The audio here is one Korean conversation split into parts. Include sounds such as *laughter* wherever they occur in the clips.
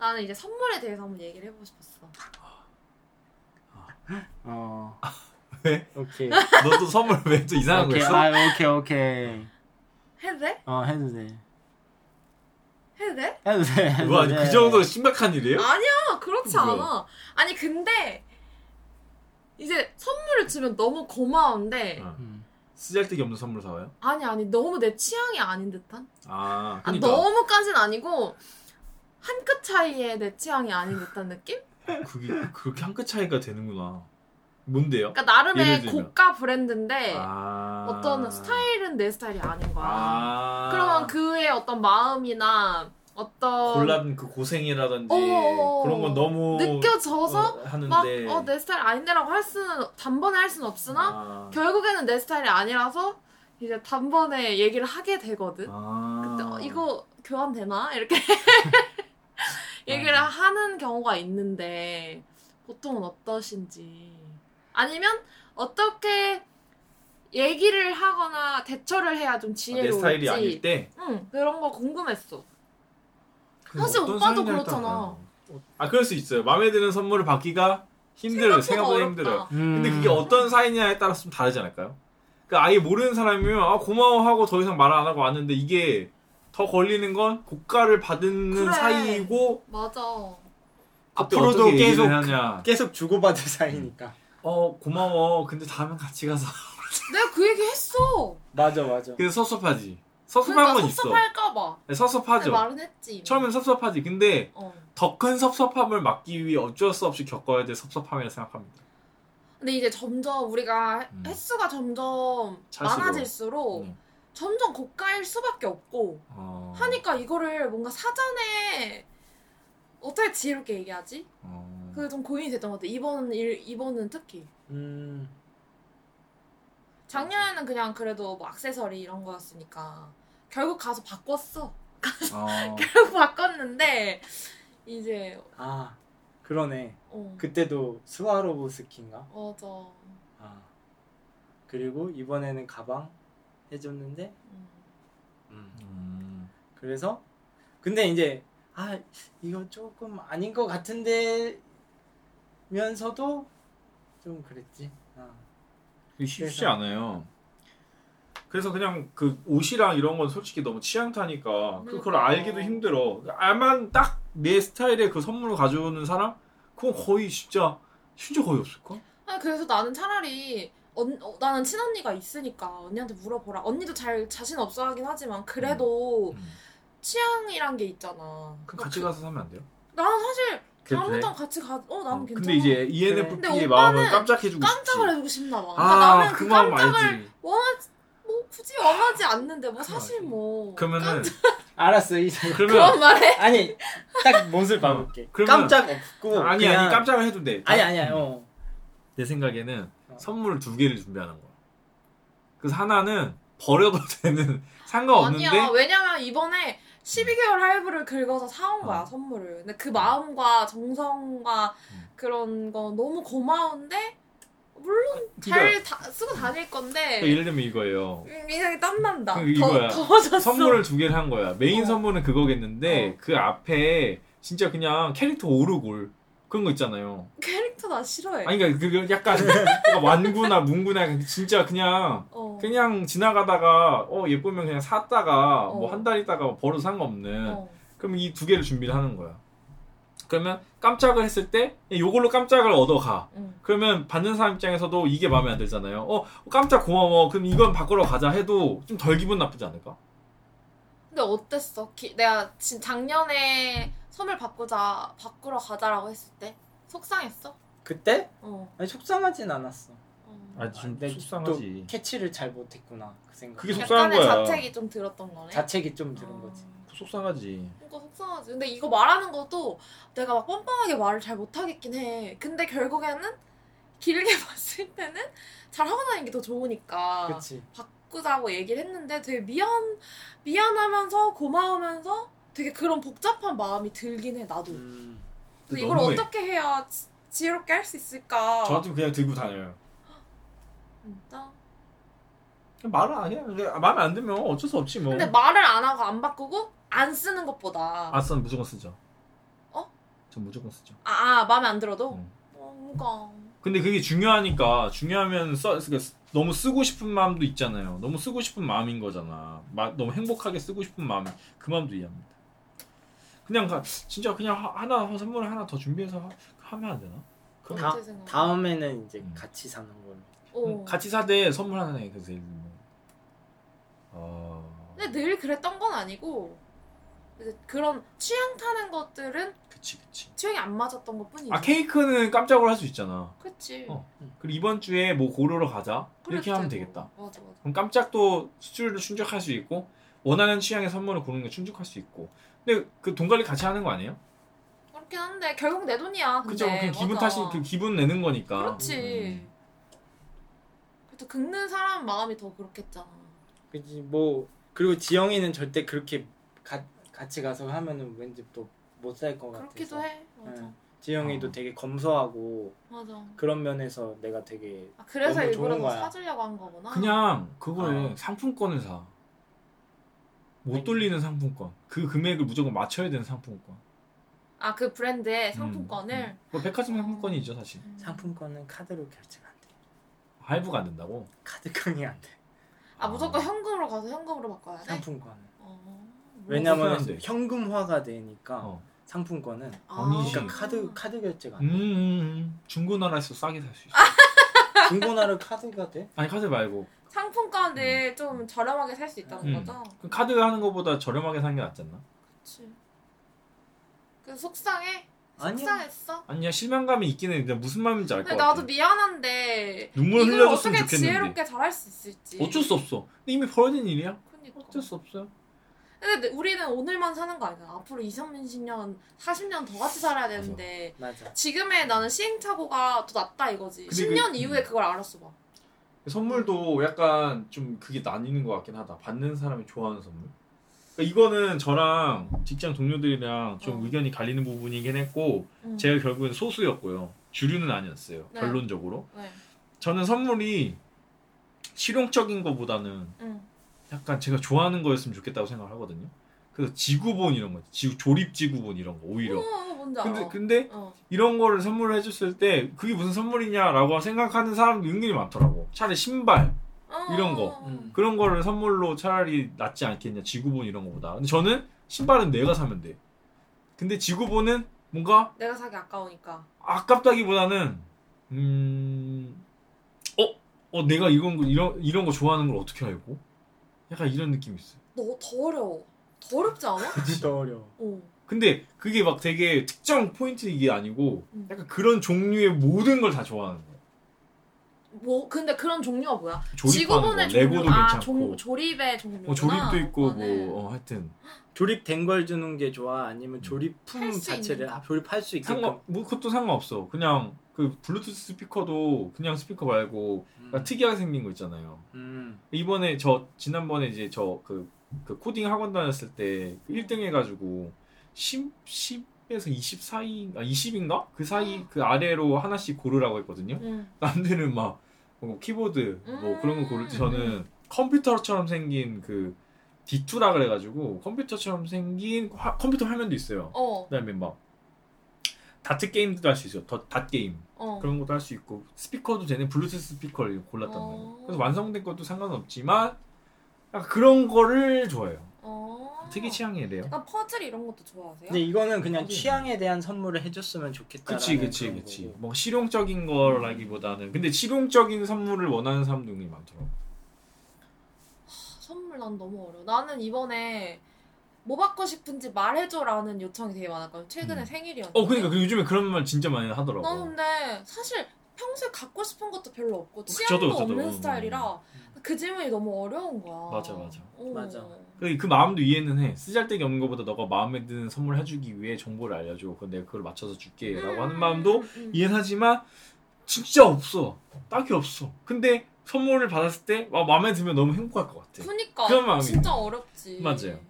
나는 이제 선물에 대해서 한번 얘기를 해보고 싶었어. 어. *laughs* 왜? 오케이. 너도 선물 왜 또 이상한 거 오케이. 했어? 아, 오케이, 오케이. 해도 돼? 어, 해도 돼. 해도 돼? 해도 돼. 해도 뭐 아니 돼. 그 정도로 심각한 일이에요? 아니야 그렇지 뭐야? 않아. 아니 근데 이제 선물을 주면 너무 고마운데 어. 음. 쓰잘데기 없는 선물 사와요? 아니 아니 너무 내 취향이 아닌 듯한? 아, 아, 그러니까 너무까진 아니고 차이에 내 취향이 아닌 듯한 느낌? 그게 그렇게 한 끗 차이가 되는구나. 뭔데요? 그러니까 나름의. 고가 브랜드인데 아... 어떤 스타일은 내 스타일이 아닌 거야. 아... 그러면 그의 어떤 마음이나 어떤 골라든 그 고생이라든지 어어어. 그런 건 너무 느껴져서 어, 하는데 막어내 스타일 아닌데라고 할 수는 단번에 할 수는 없으나 아... 결국에는 내 스타일이 아니라서 이제 단번에 얘기를 하게 되거든. 아... 그때 어, 이거 교환 되나 이렇게 경우가 있는데 보통은 어떠신지 아니면 어떻게 얘기를 하거나 대처를 해야 좀 아, 내 지혜로울지 스타일이 아닐 때 응 그런 거 궁금했어. 사실 오빠도 그렇잖아. 따라 아 그럴 수 있어요. 마음에 드는 선물을 받기가 힘들어요. 생각보다. 힘들어요. 음. 근데 그게 어떤 사이냐에 따라서 좀 다르지 않을까요? 그러니까 아예 모르는 사람이면 아 고마워하고 더 이상 말 안 하고 왔는데 이게 더 걸리는 건 고가를 받는 그래. 사이이고 맞아. 앞으로도 계속 하냐. 계속 주고받을 사이니까. 어 고마워. 근데 다음엔 같이 가서. *laughs* 내가 그 얘기 했어. 맞아, 맞아. 그래서 섭섭하지. 섭섭한 그러니까 건 있어. 섭섭할까봐. 네, 섭섭하죠. 말은 했지. 이미. 처음엔 섭섭하지. 근데 어. 더 큰 섭섭함을 막기 위해 어쩔 수 없이 겪어야 될 섭섭함이라 생각합니다. 근데 이제 점점 우리가 음. 횟수가 점점 찰수록. 많아질수록 음. 점점 고가일 수밖에 없고 어... 하니까 이거를 뭔가 사전에 어떻게 지혜롭게 얘기하지? 어... 그게 좀 고민이 됐던 것 같아. 이번 일 이번은 특히 음. 작년에는 그냥 그래도 뭐 액세서리 이런 거였으니까 결국 가서 바꿨어. 어... *laughs* 결국 바꿨는데 이제 아, 그러네. 어 그때도 스와로브스키인가? 맞아. 아. 그리고 이번에는 가방 해줬는데, 음. 음. 음... 그래서 근데 이제 아 이거 조금 아닌 것 같은데 면서도 좀 그랬지. 아. 이게 쉽지 그래서- 않아요. 그래서 그냥 그 옷이랑 이런 건 솔직히 너무 취향 타니까 그- 그걸. 알기도 힘들어. 알만 딱 내 스타일의 그 선물을 가져오는 사람? 그건 거의 진짜 진짜 거의 없을까? 아 그래서 나는 차라리 언, 어, 나는 친언니가 있으니까 언니한테 물어보라. 언니도 잘 자신 없어 하긴 하지만 그래도 음. 취향이란 게 있잖아. 그럼 같이 가서 사면 안 돼요? 나는 사실 그래? 다음부터 같이 가. 어 나는 어, 괜찮아. 근데 이제 근데 ENFP의 오빠는 마음을 깜짝해주고 깜짝을 싶지. 해주고 싶나 봐. 그러니까 아, 나는 그 그 마음 깜짝을 알지. 원하지 뭐 굳이 원하지 않는데 뭐 사실 뭐 그러면은 알았어 이제 그러면 그런 말해. *laughs* 아니 딱 모습 봐볼게. 그러면- 깜짝 없고 아니 그냥 아니 깜짝을 해도 돼. 아니 아니야. 어. 내 생각에는 어. 선물을 두 개를 준비하는 거야. 그래서 하나는 버려도 *laughs* 되는 상관없는데 아니야. 왜냐면 이번에 12개월 할부를 긁어서 사온 거야 어. 선물을. 근데 그 마음과 정성과 음. 그런 거 너무 고마운데 물론 잘 다, 쓰고 다닐 건데 그러니까 예를 들면 이거예요. 음, 인상이 땀난다. 그럼 더, 이거야. 더워졌어. 선물을 두 개를 한 거야. 메인 어. 선물은 그거겠는데 어. 그 앞에 진짜 그냥 캐릭터 오르골 그런 거 있잖아요. 캐릭터 나 싫어해. 아니 그러니까 그거 약간 *laughs* 완구나 문구나 진짜 그냥 어. 그냥 지나가다가 어 예쁘면 그냥 샀다가 어. 뭐한 달 있다가 버려도 상관없는 어. 그럼 이 두 개를 준비를 하는 거야. 그러면 깜짝을 했을 때 요걸로 깜짝을 얻어가. 응. 그러면 받는 사람 입장에서도 이게 마음에 안 들잖아요. 어 깜짝 고마워. 그럼 이건 바꾸러 가자 해도 좀 덜 기분 나쁘지 않을까? 근데 어땠어? 기- 내가 진 작년에 선물 바꾸자 바꾸러 가자라고 했을 때 속상했어? 그때 어. 아니 속상하진 않았어. 어. 아, 좀 근데 속상하지. 또 캐치를 잘 못했구나 그 생각. 그게 속상한 약간의 거야. 자책이 좀 들었던 거네. 자책이 좀 들은 어. 거지. 속상하지. 그러니까 속상하지. 근데 이거 말하는 것도 내가 막 뻔뻔하게 말을 잘 못하겠긴 해. 근데 결국에는 길게 *laughs* 봤을 때는 잘 하고 다니는 게 더 좋으니까 그렇지. 바꾸자고 얘기를 했는데 되게 미안 미안하면서 고마우면서 되게 그런 복잡한 마음이 들긴 해 나도. 음. 근데 이걸 너무해. 어떻게 해야 지- 지혜롭게 할 수 있을까? 저한테 그냥 들고 다녀요. 진짜. 그냥 말을 안 해. 그냥 마음에 안 들면 어쩔 수 없지 뭐. 근데 말을 안 하고 안 바꾸고 안 쓰는 것보다 아싸는 무조건 쓰죠. 어? 전 무조건 쓰죠. 아, 아 마음에 안 들어도? 음. 뭔가 근데 그게 중요하니까 중요하면 써 그러니까 쓰- 너무 쓰고 싶은 마음도 있잖아요. 너무 쓰고 싶은 마음인 거잖아. 마, 너무 행복하게 쓰고 싶은 마음 그 마음도 이해합니다. 그냥 가, 진짜 그냥 하- 하나 선물을 하나 더 준비해서 하, 하면 안 되나? 그럼 다? 다음에는 이제 음. 같이 사는 걸로. 어. 같이 사되 선물 하나 해. 그래서 예를 들면 어... 근데 늘 그랬던 건 아니고 이제 그런 취향 타는 것들은 그치 그치. 취향이 안 맞았던 것 뿐이지. 아 케이크는 깜짝으로 할 수 있잖아. 그치. 어. 그리고 이번 주에 뭐 고르러 가자 이렇게 그래도 하면 되고. 되겠다. 맞아 맞아. 그럼 깜짝도 수출도 충족할 수 있고 원하는 취향의 선물을 고르는 게 충족할 수 있고. 근데 그 돈 관리 같이 하는 거 아니에요? 그렇긴 한데 결국 내 돈이야. 그죠? 그 기분 맞아. 탓이 그 기분 내는 거니까. 그렇지. 음. 그래도 긁는 사람 마음이 더 그렇겠잖아. 그지 뭐 그리고 지영이는 절대 그렇게 가, 같이 가서 하면은 왠지 또 못 살 것 같아서. 그렇기도 해. 맞아. 응. 지영이도 어. 되게 검소하고 맞아. 그런 면에서 내가 되게 아, 그래서 너무 일부러 좋은 더 거야. 사주려고 한 거구나. 그냥 그거에 어. 상품권을 사. 못 아니. 돌리는 상품권. 그 금액을 무조건 맞춰야 되는 상품권. 아 그 브랜드의 상품권을. 음, 음. 뭐 백화점 상품권이죠 사실. 음. 상품권은 카드로 결제가 안 돼. 할부가 안 된다고. 카드깡이 안 돼. 아 무조건 현금으로 가서 현금으로 바꿔야 돼. 상품권은. 어. 왜냐면. 현금화가 되니까 어. 상품권은 아. 그러니까 카드 카드 결제가 안 음, 돼. 음, 음. 중고나라에서 싸게 살 수 있어. 중고나라 카드가 돼? 아니 카드 말고 상품권을 좀 저렴하게 살 수 있다는 음. 거죠. 그 카드 하는 것보다 저렴하게 사는 게 낫지 않나? 그렇지. 그 속상해? 아니야. 속상했어? 아니야 실망감이 해. 근데 무슨 마음인지 알 것 근데 같아. 나도 미안한데 눈물 이걸 흘려줬으면 어떻게 좋겠는데. 지혜롭게 잘 할 수 있을지. 어쩔 수 없어. 근데 이미 벌어진 일이야. 그러니까. 어쩔 수 없어요. 근데 우리는 오늘만 사는 거 아니야. 앞으로 20, 30년, 40년 더 같이 살아야 되는데 맞아. 지금의 나는 시행착오가 더 낫다 이거지. 근데 10년 그- 이후에 그걸 알았어 봐. 선물도 약간 좀 그게 나뉘는 것 같긴 하다. 받는 사람이 좋아하는 선물. 그러니까 이거는 저랑 직장 동료들이랑 좀 어. 의견이 갈리는 부분이긴 했고 응. 제가 결국엔 소수였고요. 주류는 아니었어요. 네. 결론적으로. 네. 저는 선물이 실용적인 것보다는 응. 약간 제가 좋아하는 거였으면 좋겠다고 생각을 하거든요. 그래서 지구본 이런 거, 지구 조립 지구본 이런 거 오히려. 어, 뭔지 알아. 근데 근데 어. 이런 거를 선물을 해줬을 때 그게 무슨 선물이냐라고 생각하는 사람도 은근히 많더라고. 차라리 신발 어. 이런 거. 음. 그런 거를 선물로 차라리 낫지 않겠냐 지구본 이런 거보다. 근데 저는 신발은 내가 사면 돼. 근데 지구본은 뭔가 내가 사기 아까우니까. 아깝다기보다는 음, 어, 어 내가 이런 거 이런 이런 거 좋아하는 걸 어떻게 알고? 약간 이런 느낌이 있어. 요너더 어려워. 더 어렵지 않아? 진짜 어려워. 어. 근데 그게 막 되게 특정 포인트 이게 아니고 음. 약간 그런 종류의 모든 걸 다 좋아하는 거야. 뭐 근데 그런 종류가 뭐야? 조립하는 지구본의 거, 종류. 레고도 아, 괜찮고. 종, 조립의 종류. 뭐 조립도 있고 뭐 어, 하여튼 조립된 걸 주는 게 좋아? 아니면 조립품 할수 자체를 있는 거. 조립할 수 있게끔? 상관 뭐 그것도 상관없어. 그냥 그 블루투스 스피커도 그냥 스피커 말고 음. 약간 특이하게 생긴 거 있잖아요. 음. 이번에 저 지난번에 이제 저 그 그 코딩 학원 다녔을 때 1등 해가지고 10 10에서 20 사이 아 20인가 그 사이 그 아래로 하나씩 고르라고 했거든요. 응. 남들은 막 뭐 키보드 뭐 그런 거 고를 때 저는 컴퓨터처럼 생긴 그 D2라 그래가지고 컴퓨터처럼 생긴 화- 컴퓨터 화면도 있어요. 어. 그 다음에 막 다트 게임도 할 수 있어요. 더, 다트 게임 어. 그런 것도 할 수 있고 스피커도 되는 블루투스 스피커를 골랐단 어. 말이에요. 그래서 완성된 것도 상관없지만 그런 거를 좋아해요. 어. 특이 취향이에 대해요. 나 퍼즐 이런 것도 좋아하세요? 근데 이거는 그냥. 취향에 대한 선물을 해줬으면 좋겠다. 그치 그치 그치. 뭐 실용적인 거라기보다는 근데 실용적인 선물을 원하는 사람도 굉장히 많더라고. 선물 난 너무 어려워. 나는 이번에 뭐 받고 싶은지 말해줘라는 요청이 되게 많았거든. 최근에 음. 생일이었는데. 어 그러니까 그 요즘에 그런 말 진짜 많이 하더라고. 나는 근데 사실 평소에 갖고 싶은 것도 별로 없고 저도, 취향도 저도. 없는 음. 스타일이라 그 질문이 너무 어려운 거야. 맞아, 맞아. 어. 맞아. 그, 그 마음도 이해는 해. 쓰잘데기 없는 것보다 너가 마음에 드는 선물 해주기 위해 정보를 알려줘. 그럼 내가 그걸 맞춰서 줄게라고 하는 음, 마음도 음, 음. 이해는 하지만 진짜 없어. 딱히 없어. 근데 선물을 받았을 때 와, 마음에 들면 너무 행복할 것 같아. 그니까 그런 마음이 진짜 어렵지. 맞아요.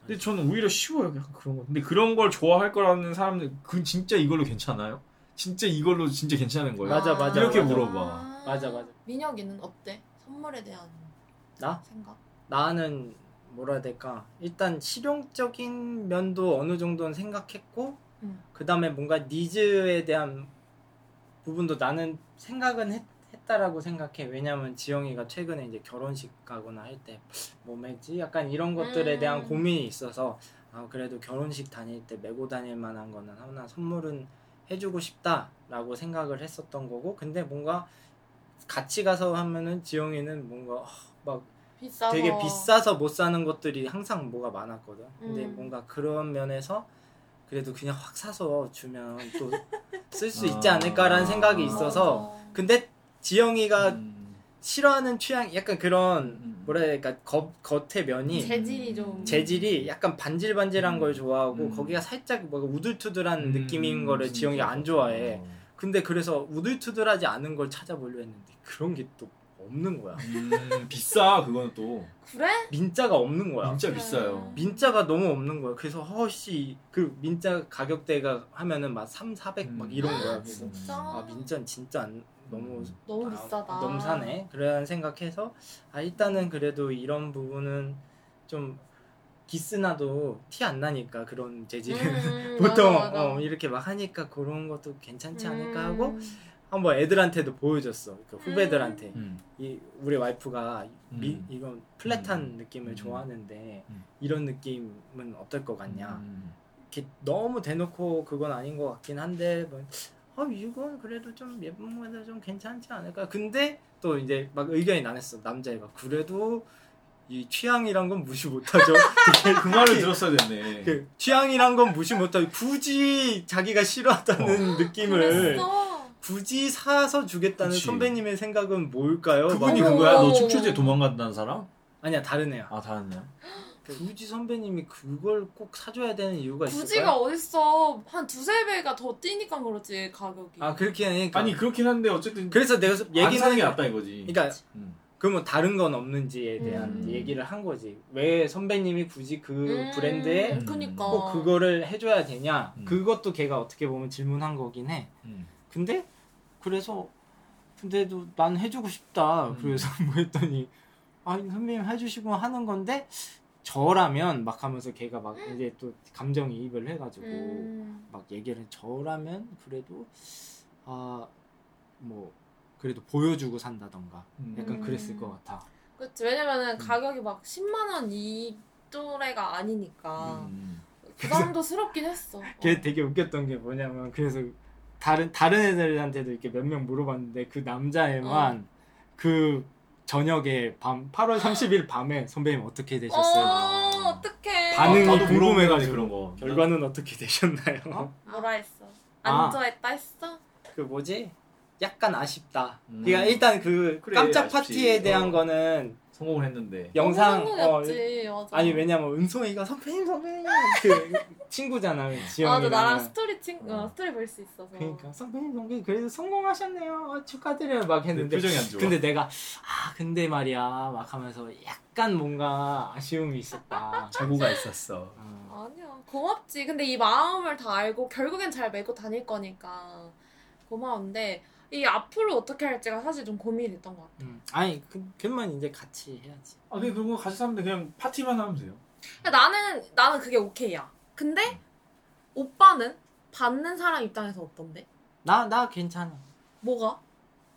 근데 저는 오히려 쉬워요. 약간 그런 거. 근데 그런 걸 좋아할 거라는 사람들 그 진짜 이걸로 괜찮아요? 진짜 이걸로 진짜 괜찮은 거예요? 맞아, 맞아, 이렇게 맞아. 물어봐. 맞아, 맞아. 민혁이는 어때? 선물에 대한 나? 생각? 나는 뭐라 해야 될까? 일단 실용적인 면도 어느 정도는 생각했고 음. 그 다음에 뭔가 니즈에 대한 부분도 나는 생각은 했, 했다라고 생각해. 왜냐면 지영이가 최근에 이제 결혼식 가거나 할 때 뭐 매지 약간 이런 것들에 음. 대한 고민이 있어서 아 그래도 결혼식 다닐 때 메고 다닐 만한 거는 하나 선물은 해주고 싶다라고 생각을 했었던 거고 근데 뭔가 같이 가서 하면은 지영이는 뭔가 어, 막 비싸서 되게 비싸서 못 사는 것들이 항상 뭐가 많았거든. 근데 음. 뭔가 그런 면에서 그래도 그냥 확 사서 주면 또 *laughs* 쓸 수 있지 아. 않을까라는 생각이 있어서 맞아. 근데 지영이가 음. 싫어하는 취향 약간 그런 음. 뭐라 해야 될까 겉, 겉의 면이 재질이 좀 재질이 약간 반질반질한 음. 걸 좋아하고 음. 거기가 살짝 뭔가 우둘투둘한 음. 느낌인 거를 지영이가 안 좋아해. 어. 근데 그래서 우둘투둘하지 않은 걸 찾아보려 했는데 그런 게 또 없는 거야. 음, 비싸 그거는 또 그래? 민자가 없는 거야. 진짜 그래. 비싸요. 민자가 너무 없는 거야. 그래서 허씨 그 민자 가격대가 하면은 막 3, 400막 음. 이런 거야. 그래서 진짜 아 민자는 진짜 안, 너무 너무 아, 비싸다. 너무 사네. 그런 생각해서 아 일단은 그래도 이런 부분은 좀 기스나도 티 안 나니까 그런 재질은 음, *laughs* 보통 맞아, 맞아. 어, 이렇게 막 하니까 그런 것도 괜찮지 않을까 음. 하고 한번 애들한테도 보여줬어. 그 후배들한테 음. 이 우리 와이프가 미, 음. 이건 플랫한 음. 느낌을 음. 좋아하는데 음. 이런 느낌은 어떨 것 같냐. 음. 이렇게 너무 대놓고 그건 아닌 것 같긴 한데 뭐, 아 이건 그래도 좀 예쁜 거도 좀 괜찮지 않을까. 근데 또 이제 막 의견이 나눴어 남자애가 그래도 이 취향이란 건 무시 못하죠. *laughs* 그 말을 들었어야 됐네. 그 취향이란 건 무시 못하고 굳이 자기가 싫어한다는 느낌을 그랬어. 굳이 사서 주겠다는 그치. 선배님의 생각은 뭘까요? 그분이 막- 그거야? 너 어머. 축제제 도망간다는 사람? 아니야 다른 애야. 아 다른냐? 굳이 선배님이 그걸 꼭 사줘야 되는 이유가 있을까요? 부지가 어딨어. 한 두세 배가 더 뛰니까 그렇지, 가격이. 아 그렇게 하니까 아니 그렇긴 한데 어쨌든 그래서 내가 안 얘기는 사는 게 낫다 이거지. 그러니까 음. 그러면 다른 건 없는지에 대한 음. 얘기를 한 거지. 왜 선배님이 굳이 그 음, 브랜드에 그니까. 꼭 그거를 해줘야 되냐? 음. 그것도 걔가 어떻게 보면 질문한 거긴 해. 음. 근데 그래서 근데도 난 해주고 싶다. 음. 그래서 *laughs* 뭐 했더니 아 선배님 해주시고 하는 건데 저라면 막 하면서 걔가 막 이제 또 감정이입을 해가지고 음. 막 얘기를 저라면 그래도 아 뭐 그래도 보여주고 산다던가 약간 음. 그랬을 것 같아. 그치, 왜냐면은 음. 가격이 막 10만 원 이 또래가 아니니까. 음. 부담도스럽긴 했어. 걔 어. 되게 웃겼던 게 뭐냐면 그래서 다른 다른 애들한테도 이렇게 몇 명 물어봤는데 그 남자애만 어. 그 저녁에 밤 8월 30일 밤에 선배님 어떻게 되셨어요? 어, 어떡해. 반응이 아, 궁금해가지고. 그런 거. 결과는 어떻게 되셨나요? 어? 뭐라 했어? 아. 안 좋아했다 했어? 그 뭐지? 약간 아쉽다. 음. 그러니까 일단 그 그래, 깜짝 아쉽지. 파티에 대한 어. 거는 성공을 했는데. 영상 어, 성공이었지, 맞아. 아니 왜냐면 은송이가 선배님 선배님 그 *laughs* 친구잖아 지영이랑 맞아, 나랑 스토리 친, 어, 어. 스토리 볼 수 있어서. 그러니까 선배님 선배님 그래도 성공하셨네요 어, 축하드려요 막 했는데 표정이 안 좋아. 근데 내가 아 근데 말이야 막 하면서 약간 뭔가 아쉬움이 있었다 *laughs* 자고가 있었어. 어. 아니야, 고맙지. 근데 이 마음을 다 알고 결국엔 잘 메고 다닐 거니까 고마운데 이 앞으로 어떻게 할지가 사실 좀 고민했던 것 같아. 음. 아니 그, 그만 이제 같이 해야지 아 근데 그거 같이 사면 돼. 그냥 파티만 하면 돼요. 나는 나는 그게 오케이야. 근데 오빠는 받는 사람 입장에서 어떤데? 나 나 괜찮아 뭐가?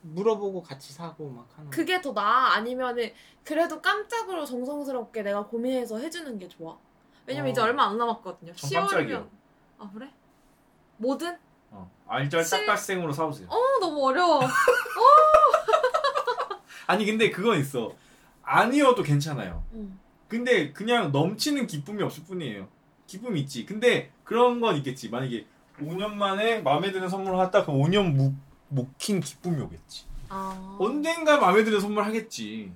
물어보고 같이 사고 막 하는 거. 그게 더 나아? 아니면은 그래도 깜짝으로 정성스럽게 내가 고민해서 해주는 게 좋아? 왜냐면 어. 이제 얼마 안 남았거든요. 전 10월이면 깜짝이요. 아 그래? 뭐든? 어. 알짤 실- 딱딱생으로 사오세요. 어 너무 어려워. *laughs* 아니 근데 그건 있어. 아니어도 괜찮아요. 응. 근데 그냥 넘치는 기쁨이 없을 뿐이에요. 기쁨이 있지. 근데 그런 건 있겠지. 만약에 5년 만에 마음에 드는 선물을 했다 그럼 5년 묵, 묵힌 기쁨이 오겠지. 아. 언젠가 마음에 드는 선물 하겠지.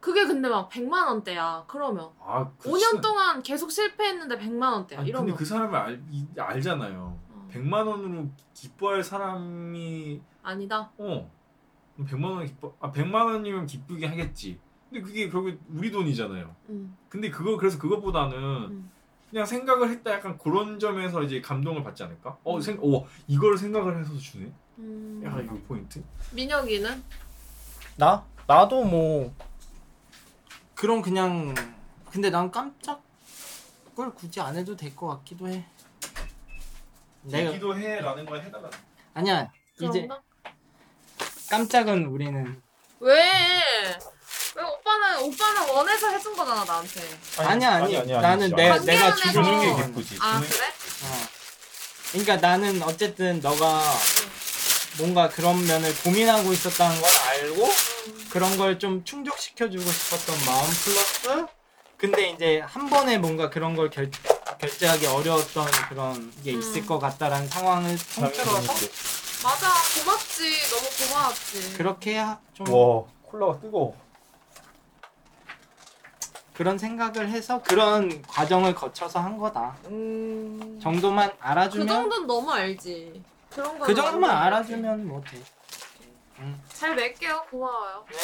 그게 근데 막 100만 원대야. 그러면 아, 그 5년 시간- 동안 계속 실패했는데 100만 원대야. 아니, 이러면 근데 그 사람을 알, 이- 알잖아요. 어. 100만 원으로 기뻐할 사람이 아니다. 어 100만 원 기뻐 아 100만 원이면 기쁘게 하겠지. 근데 그게 결국 우리 돈이잖아요. 응. 근데 그거 그래서 그것보다는 응. 그냥 생각을 했다 약간 그런 점에서 이제 감동을 받지 않을까? 어, 음. 생, 어 이걸 생각을 해서 주네. 음. 야 이거 포인트. 민혁이는 나 나도 뭐 그런 그냥 근데 난 깜짝 걸 굳이 안 해도 될 것 같기도 해. 내가 기도해라는 걸 해달라. 아니야 이제 그런가? 깜짝은 우리는 왜? 왜 오빠는 오빠는 원해서 해준 거잖아 나한테. 아니야 아니, 나는 내 관계 내가 주는 게건 기쁘지. 아 주는 게 그래? 어. 그러니까 나는 어쨌든 너가 뭔가 그런 면을 고민하고 있었다는 걸 알고 그런 걸 좀 충족시켜주고 싶었던 마음 플러스 근데 이제 한 번에 뭔가 그런 걸 결, 결제하기 어려웠던 그런 게 있을 음. 것 같다라는 상황을 통틀어서 맞아 고맙지 너무 고마웠지. 그렇게 하- 좀 와 콜라가 뜨거워. 그런 생각을 해서 그런 과정을 거쳐서 한 거다 음. 정도만 그 알아주면 정도는 너무 알지. 그런 거 그 정도만 알아주면 뭐 돼. 잘 맺게요 고마워요. 네.